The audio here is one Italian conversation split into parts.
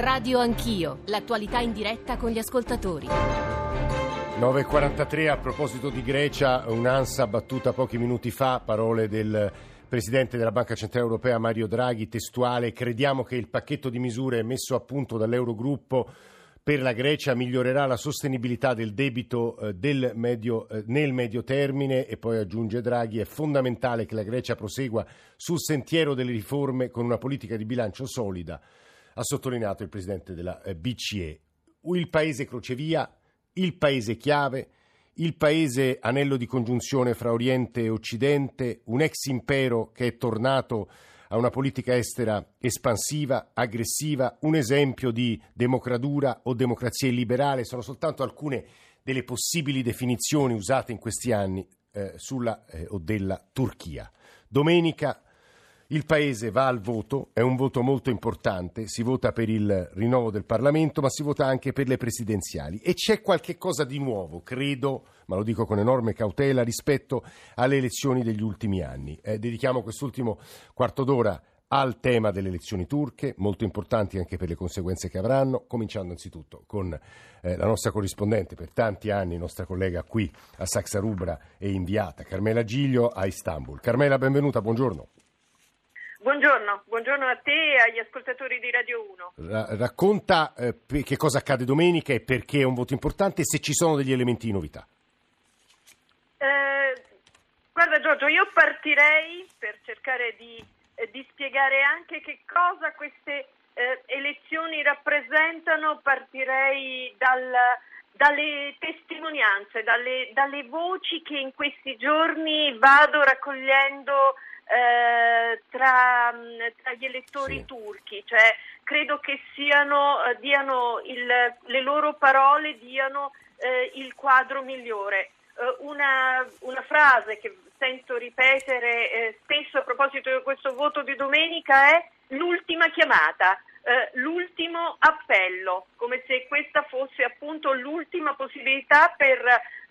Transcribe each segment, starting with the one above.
Radio Anch'io, l'attualità in diretta con gli ascoltatori. 9.43 a proposito di Grecia, un'ansa battuta pochi minuti fa, parole del Presidente della Banca Centrale Europea Mario Draghi, testuale, crediamo che il pacchetto di misure messo a punto dall'Eurogruppo per la Grecia migliorerà la sostenibilità del debito eh, del medio, eh, nel medio termine e poi aggiunge Draghi è fondamentale che la Grecia prosegua sul sentiero delle riforme con una politica di bilancio solida, ha sottolineato il Presidente della eh, BCE. Il paese crocevia, il paese chiave, il paese anello di congiunzione fra Oriente e Occidente, un ex impero che è tornato a una politica estera espansiva, aggressiva, un esempio di democratura o democrazia illiberale, sono soltanto alcune delle possibili definizioni usate in questi anni eh, sulla eh, o della Turchia. Domenica il Paese va al voto, è un voto molto importante, si vota per il rinnovo del Parlamento, ma si vota anche per le presidenziali e c'è qualche cosa di nuovo, credo, ma lo dico con enorme cautela, rispetto alle elezioni degli ultimi anni. Eh, dedichiamo quest'ultimo quarto d'ora al tema delle elezioni turche, molto importanti anche per le conseguenze che avranno, cominciando anzitutto con eh, la nostra corrispondente per tanti anni, nostra collega qui a Saxa Rubra e inviata, Carmela Giglio a Istanbul. Carmela, benvenuta, buongiorno. Buongiorno, buongiorno a te e agli ascoltatori di Radio 1. Ra- racconta eh, che cosa accade domenica e perché è un voto importante e se ci sono degli elementi di novità. Eh, guarda Giorgio, io partirei per cercare di, eh, di spiegare anche che cosa queste eh, elezioni rappresentano, partirei dal, dalle testimonianze, dalle, dalle voci che in questi giorni vado raccogliendo eh, tra, mm, tra, gli elettori sì. turchi, cioè credo che siano, eh, diano il, le loro parole diano eh, il quadro migliore. Eh, una, una, frase che sento ripetere eh, spesso a proposito di questo voto di domenica è l'ultima chiamata. Uh, l'ultimo appello, come se questa fosse appunto l'ultima possibilità per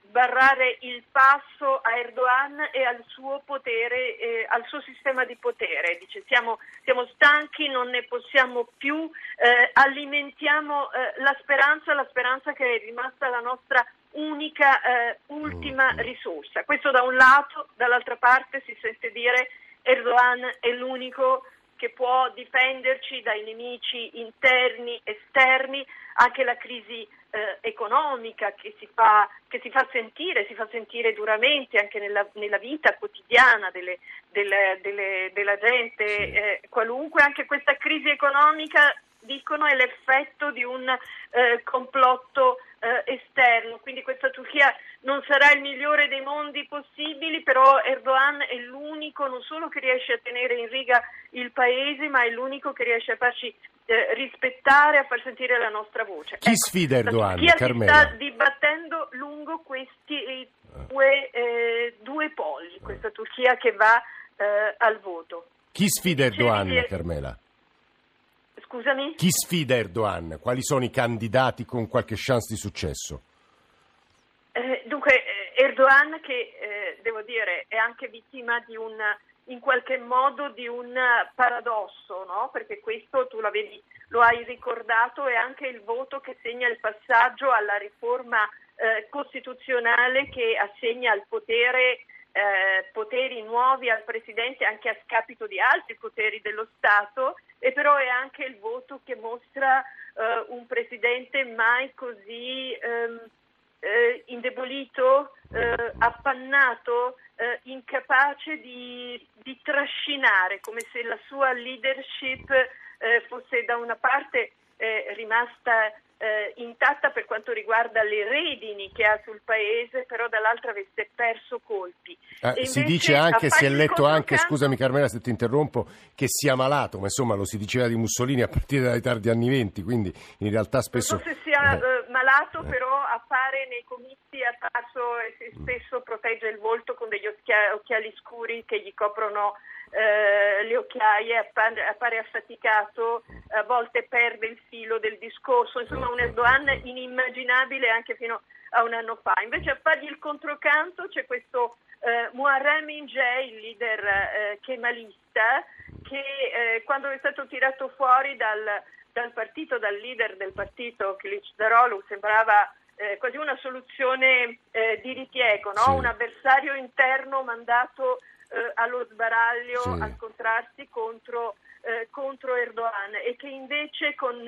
sbarrare il passo a Erdogan e al suo potere, eh, al suo sistema di potere. Dice siamo, siamo stanchi, non ne possiamo più, eh, alimentiamo eh, la speranza, la speranza che è rimasta la nostra unica, eh, ultima risorsa. Questo da un lato, dall'altra parte si sente dire Erdogan è l'unico che può difenderci dai nemici interni, esterni, anche la crisi eh, economica che si, fa, che si, fa, sentire, si fa sentire duramente anche nella, nella vita quotidiana delle, delle, delle, della gente eh, qualunque, anche questa crisi economica dicono è l'effetto di un eh, complotto eh, esterno, quindi questa Turchia non sarà il migliore dei mondi possibili, però Erdogan è l'unico non solo che riesce a tenere in riga il paese, ma è l'unico che riesce a farci eh, rispettare, a far sentire la nostra voce. Chi ecco, sfida Erdogan? Si sta dibattendo lungo questi eh, due, eh, due poli, questa Turchia che va eh, al voto. Chi sfida Erdogan, Carmela? Scusami? Chi sfida Erdogan? Quali sono i candidati con qualche chance di successo? Eh, dunque, eh, Erdogan che eh, devo dire è anche vittima di un in qualche modo di un paradosso, no? perché questo tu vedi, lo hai ricordato, è anche il voto che segna il passaggio alla riforma eh, costituzionale che assegna al potere eh, poteri nuovi al Presidente anche a scapito di altri poteri dello Stato e però è anche il voto che mostra eh, un Presidente mai così ehm, eh, indebolito, eh, appannato, eh, incapace di, di, trascinare, come se la sua leadership eh, fosse da una parte rimasta eh, intatta per quanto riguarda le redini che ha sul paese, però dall'altra avesse perso colpi. Eh, si dice anche, si è letto anche, scusami Carmela se ti interrompo, che sia malato, ma insomma lo si diceva di Mussolini a partire dai tardi anni venti, quindi in realtà spesso... Non so se sia eh, malato, eh. però appare nei comizi a tasso e spesso protegge il volto con degli occhiali scuri che gli coprono eh, le occhiaie, appare, appare, affaticato, a volte perde il filo del discorso, insomma un Erdogan inimmaginabile anche fino a un anno fa. Invece a fargli il controcanto c'è questo eh, Muharrem Inge, il leader eh, kemalista, che eh, quando è stato tirato fuori dal, dal, partito, dal leader del partito, Kilic Darolu, sembrava eh, quasi una soluzione eh, di ripiego, no? sì. un avversario interno mandato eh, allo sbaraglio sì. a scontrarsi contro, eh, contro, Erdogan e che invece con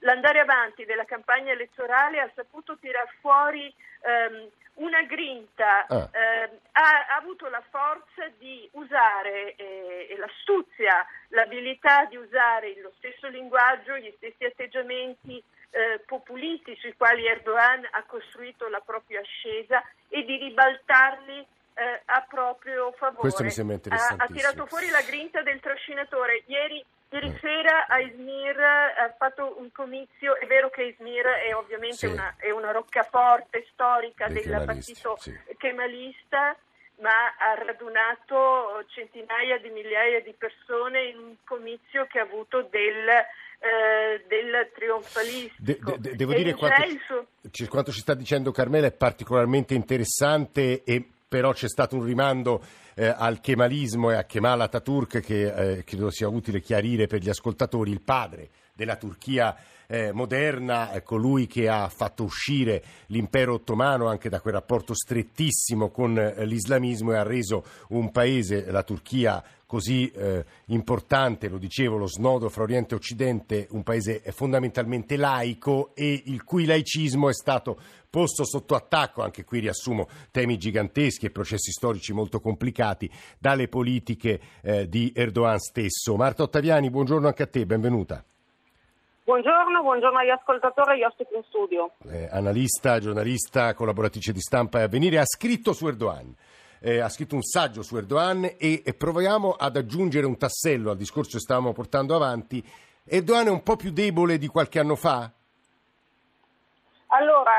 l'andare avanti della campagna elettorale ha saputo tirar fuori ehm, una grinta, ah. eh, ha, ha, avuto la forza di usare eh, e l'astuzia, l'abilità di usare lo stesso linguaggio, gli stessi atteggiamenti eh, populisti sui quali Erdogan ha costruito la propria ascesa e di ribaltarli eh, a proprio favore. Ha, ha, tirato fuori la grinta del trascinatore. Ieri, ieri mm. sera a Izmir ha fatto un comizio, è vero che Izmir è ovviamente sì. una, è una, roccaforte storica Dei del partito sì. kemalista, ma ha radunato centinaia di migliaia di persone in un comizio che ha avuto del eh, del. De, de, devo dire quanto, suo... quanto, ci sta dicendo Carmela è particolarmente interessante e però c'è stato un rimando eh, al kemalismo e a Kemal Atatürk che eh, credo sia utile chiarire per gli ascoltatori, il padre della Turchia eh, moderna, eh, colui che ha fatto uscire l'impero ottomano anche da quel rapporto strettissimo con eh, l'islamismo e ha reso un paese, la Turchia, così eh, importante, lo dicevo, lo snodo fra Oriente e Occidente, un paese fondamentalmente laico e il cui laicismo è stato posto sotto attacco, anche qui riassumo temi giganteschi e processi storici molto complicati, dalle politiche di Erdogan stesso. Marta Ottaviani, buongiorno anche a te, benvenuta. Buongiorno, buongiorno agli ascoltatori e agli ospiti in studio. Eh, analista, giornalista, collaboratrice di stampa e avvenire, ha scritto su Erdogan. Eh, ha scritto un saggio su Erdogan e, e, proviamo ad aggiungere un tassello al discorso che stavamo portando avanti. Erdogan è un po' più debole di qualche anno fa?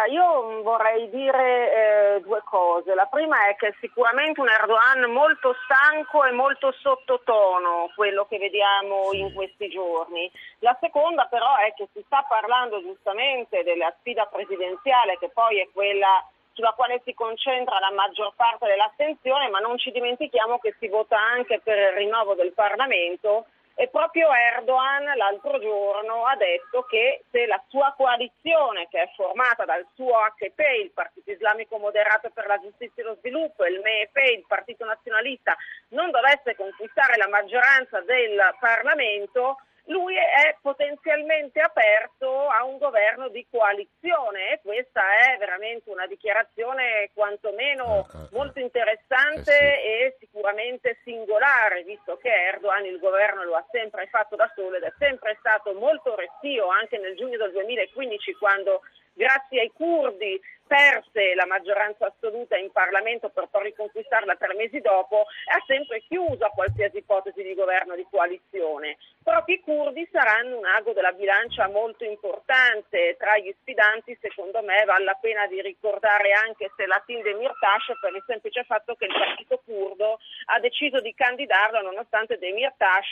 Allora, io vorrei dire eh, due cose. La prima è che è sicuramente un Erdogan molto stanco e molto sottotono, quello che vediamo in questi giorni. La seconda però è che si sta parlando giustamente della sfida presidenziale, che poi è quella sulla quale si concentra la maggior parte dell'attenzione, ma non ci dimentichiamo che si vota anche per il rinnovo del Parlamento e proprio Erdogan l'altro giorno ha detto che se la sua coalizione, che è formata dal suo HP, il Partito Islamico Moderato per la Giustizia e lo Sviluppo, e il MEP, il Partito Nazionalista, non dovesse conquistare la maggioranza del Parlamento, lui è potenzialmente aperto a un governo di coalizione e questa è veramente una dichiarazione quantomeno ah, ah, ah. molto interessante eh e sicuramente singolare, visto che Erdogan il governo lo ha sempre fatto da solo ed è sempre stato molto restio anche nel giugno del 2015 quando grazie ai curdi perse la maggioranza assoluta in Parlamento per poi riconquistarla tre mesi dopo, ha sempre chiuso a qualsiasi ipotesi di governo di coalizione. Proprio i curdi saranno un ago della bilancia molto importante. Tra gli sfidanti, secondo me, vale la pena di ricordare anche Selatin Demirtas per il semplice fatto che il partito curdo ha deciso di candidarlo nonostante Demirtas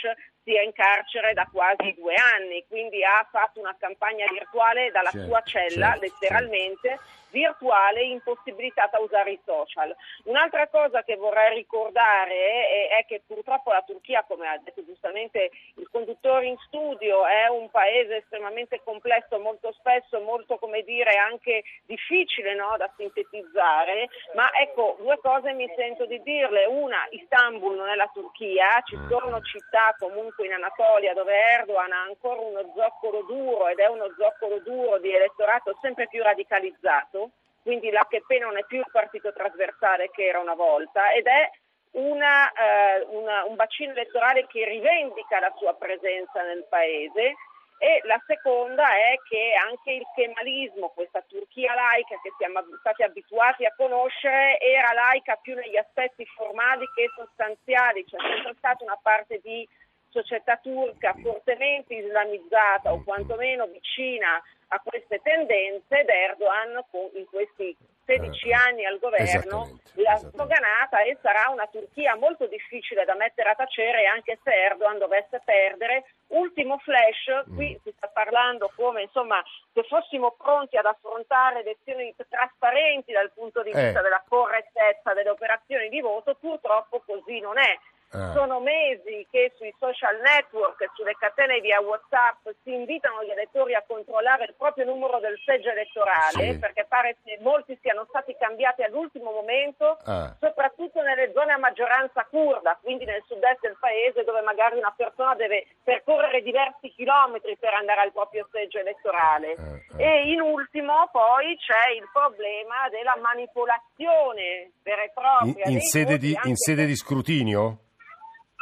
sia in carcere da quasi due anni, quindi ha fatto una campagna virtuale dalla certo, sua cella, letteralmente. Virtuale impossibilitata a usare i social. Un'altra cosa che vorrei ricordare è, è, che purtroppo la Turchia, come ha detto giustamente il conduttore in studio, è un paese estremamente complesso, molto spesso molto come dire anche difficile no, da sintetizzare, ma ecco due cose mi sento di dirle. Una, Istanbul non è la Turchia, ci sono città comunque in Anatolia dove Erdogan ha ancora uno zoccolo duro ed è uno zoccolo duro di elettorato sempre più radicalizzato quindi l'AKP non è più il partito trasversale che era una volta ed è una, eh, una, un bacino elettorale che rivendica la sua presenza nel paese e la seconda è che anche il kemalismo, questa Turchia laica che siamo stati abituati a conoscere, era laica più negli aspetti formali che sostanziali, c'è sempre stata una parte di società turca fortemente islamizzata o quantomeno vicina a queste tendenze ed Erdogan in questi 16 uh, anni al governo, la sloganata e sarà una Turchia molto difficile da mettere a tacere anche se Erdogan dovesse perdere. Ultimo flash, qui mm. si sta parlando come insomma se fossimo pronti ad affrontare elezioni trasparenti dal punto di vista eh. della correttezza delle operazioni di voto, purtroppo così non è. Ah. Sono mesi che sui social network sulle catene via WhatsApp si invitano gli elettori a controllare il proprio numero del seggio elettorale, sì. perché pare che molti siano stati cambiati all'ultimo momento, ah. soprattutto nelle zone a maggioranza kurda, quindi nel sud-est del paese, dove magari una persona deve percorrere diversi chilometri per andare al proprio seggio elettorale. Ah. ah. E in ultimo poi c'è il problema della manipolazione vera e propria. In, in, sede, di, in sede di scrutinio?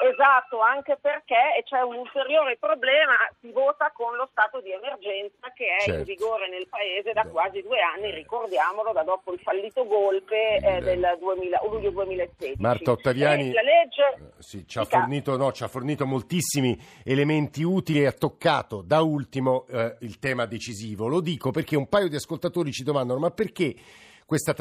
Esatto, anche perché c'è un ulteriore problema, si vota con lo stato di emergenza che è certo. in vigore nel Paese da quasi due anni, ricordiamolo, da dopo il fallito golpe eh, del 2000, luglio 2016. Marta Ottaviani eh, legge... Eh, sì, ci, ha fornito, no, ci, ha fornito, moltissimi elementi utili e ha toccato da ultimo eh, il tema decisivo. Lo dico perché un paio di ascoltatori ci domandano ma perché questa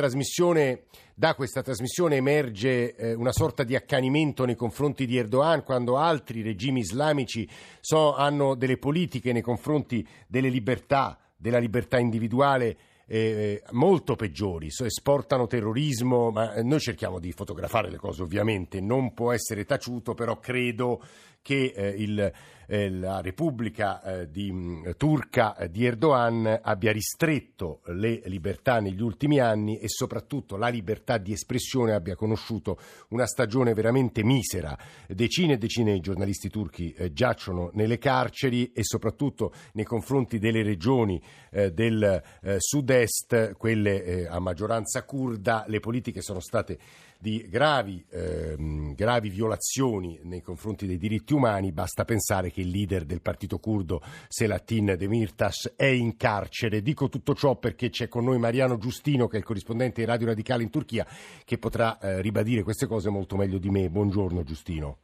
da questa trasmissione emerge eh, una sorta di accanimento nei confronti di Erdogan quando altri regimi islamici so, hanno delle politiche nei confronti delle libertà, della libertà individuale eh, molto peggiori, esportano terrorismo, ma noi cerchiamo di fotografare le cose ovviamente, non può essere taciuto, però credo che eh, il, eh, la Repubblica eh, di, mh, turca eh, di Erdogan abbia ristretto le libertà negli ultimi anni e soprattutto la libertà di espressione abbia conosciuto una stagione veramente misera. Decine e decine di giornalisti turchi eh, giacciono nelle carceri e soprattutto nei confronti delle regioni eh, del sud-est, quelle a maggioranza kurda, le politiche sono state di gravi, ehm, gravi violazioni nei confronti dei diritti umani, basta pensare che il leader del partito curdo Selatin Demirtas è in carcere. Dico tutto ciò perché c'è con noi Mariano Giustino, che è il corrispondente di Radio Radicale in Turchia, che potrà eh, ribadire queste cose molto meglio di me. Buongiorno Giustino.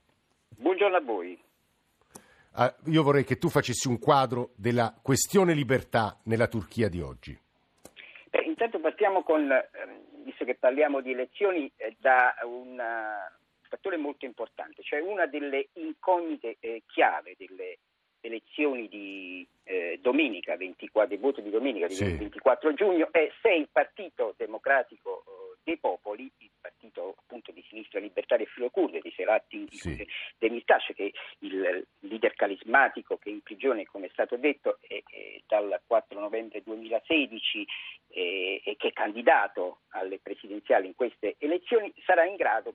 Buongiorno a voi. Ah, io vorrei che tu facessi un quadro della questione libertà nella Turchia di oggi. Beh, intanto partiamo con ehm, visto che parliamo di elezioni, eh, da un uh, fattore molto importante, cioè una delle incognite eh, chiave delle elezioni di eh, domenica, 24, del voto di domenica, sì. 24 giugno, è se il Partito Democratico eh, dei Popoli, il partito appunto di sinistra libertaria e filocurde di Serati sì. Demirtas, che il leader carismatico che è in prigione, come è stato detto, è, è dal 4 novembre 2016 e, e che è candidato alle presidenziali in queste elezioni, sarà in grado,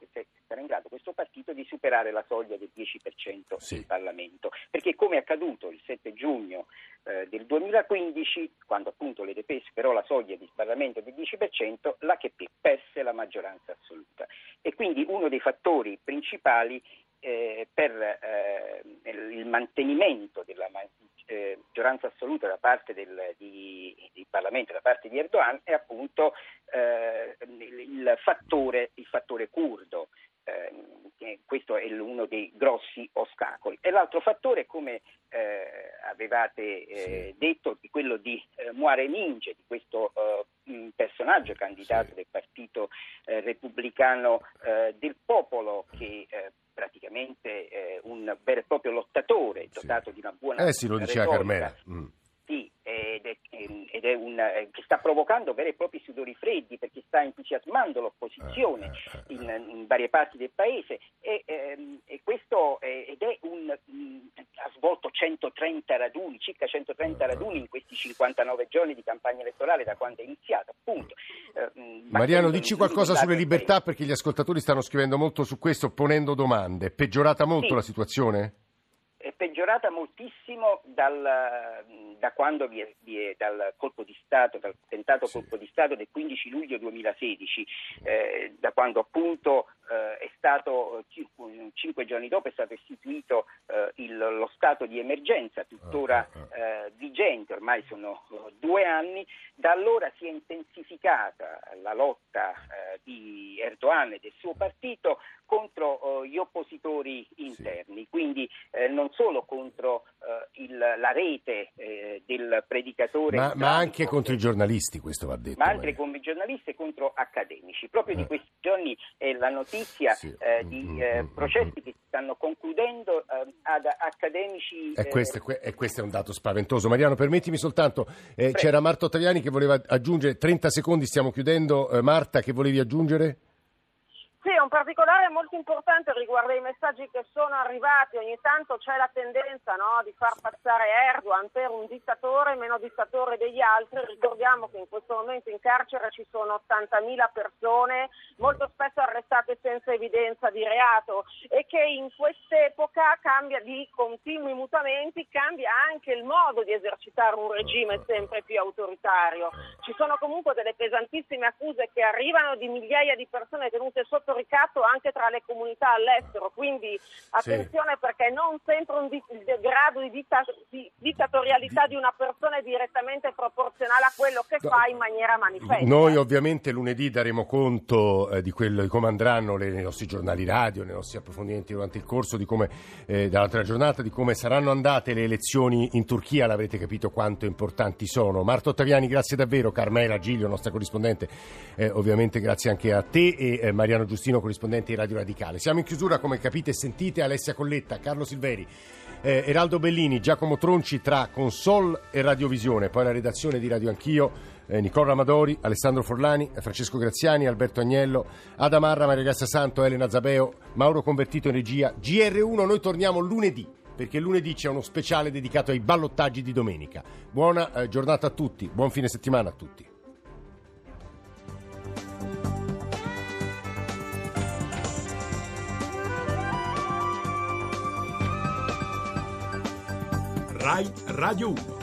sarà in grado questo partito di superare la soglia del 10% sì. in Parlamento. Perché come è accaduto il 7 giugno eh, del 2015, quando appunto l'EDP superò la soglia di sbarramento del 10%, l'HP perse la maggioranza assoluta. E quindi uno dei fattori principali eh, per eh, il mantenimento della eh, maggioranza assoluta da parte del di, di Parlamento, da parte di Erdogan, è appunto eh, il, fattore, il fattore curdo. Eh, questo è uno dei grossi ostacoli. E l'altro fattore, come eh, avevate eh, detto, è quello di eh, Muare Ninge, di questo eh, personaggio candidato sì. del Partito eh, Repubblicano del Popolo che praticamente eh, un vero e proprio lottatore, dotato sì. di una buona Eh sì, lo diceva Carmela. Mm. Un, eh, che sta provocando veri e propri sudori freddi perché sta entusiasmando l'opposizione eh, eh, in, in, varie parti del paese e, ehm, e questo è, ed è un, mh, ha svolto 130 raduni, circa 130 raduni in questi 59 giorni di campagna elettorale da quando è iniziata. Appunto. Eh, Mariano, dici qualcosa sulle libertà perché gli ascoltatori stanno scrivendo molto su questo, ponendo domande. È peggiorata molto sì. la situazione? È peggiorata moltissimo dal, da quando vi è, vi è, dal colpo di Stato, dal tentato sì. colpo di Stato del 15 luglio 2016, eh, da quando appunto eh, è stato cinque giorni dopo è stato istituito eh, il, lo stato di emergenza tuttora ah, ah, ah. eh, vigente, ormai sono due anni, da allora si è intensificata la lotta eh, di Erdogan e del suo partito contro gli oppositori interni, sì. quindi eh, non solo contro eh, il, la rete del predicatore. Ma, ma, anche contro i giornalisti, questo va detto. Ma anche contro i giornalisti e contro accademici. Proprio di questi giorni è la notizia sì. di mm, mm, mm, processi che si stanno concludendo ad accademici. E questo, e questo, è un dato spaventoso. Mariano, permettimi soltanto, eh, c'era Marta Ottaviani che voleva aggiungere, 30 secondi stiamo chiudendo, eh, Marta che volevi aggiungere? Sì, un particolare molto importante riguarda i messaggi che sono arrivati. Ogni tanto c'è la tendenza no, di far passare Erdogan per un dittatore meno dittatore degli altri. Ricordiamo che in questo momento in carcere ci sono 80.000 persone, molto spesso arrestate senza evidenza di reato e che in quest'epoca cambia di continui mutamenti, cambia anche il modo di esercitare un regime sempre più autoritario. Ci sono comunque delle pesantissime accuse che arrivano di migliaia di persone tenute sotto alto ricatto anche tra le comunità all'estero, quindi attenzione sì. perché non sempre un di- il grado di, ditta- di, dittatorialità di una persona è direttamente proporzionale a quello che no. fa in maniera manifesta. Noi ovviamente lunedì daremo conto eh, di, quello, di come andranno le, nei nostri giornali radio, nei nostri approfondimenti durante il corso, di come eh, dall'altra giornata, di come saranno andate le elezioni in Turchia, l'avrete capito quanto importanti sono. Marta Ottaviani, grazie davvero, Carmela Giglio, nostra corrispondente, eh, ovviamente grazie anche a te e eh, Mariano Giustino. Corrispondente di Radio Radicale. Siamo in chiusura, come capite e sentite, Alessia Colletta, Carlo Silveri, eh, Eraldo Bellini, Giacomo Tronci tra Consol e Radiovisione, poi la redazione di Radio Anch'io, eh, Nicola Amadori, Alessandro Forlani, Francesco Graziani, Alberto Agnello, Adamarra, Maria Grazia Santo, Elena Zabeo, Mauro Convertito in regia. GR1 noi torniamo lunedì perché lunedì c'è uno speciale dedicato ai ballottaggi di domenica. Buona eh, giornata a tutti, buon fine settimana a tutti. Rai Radio 1.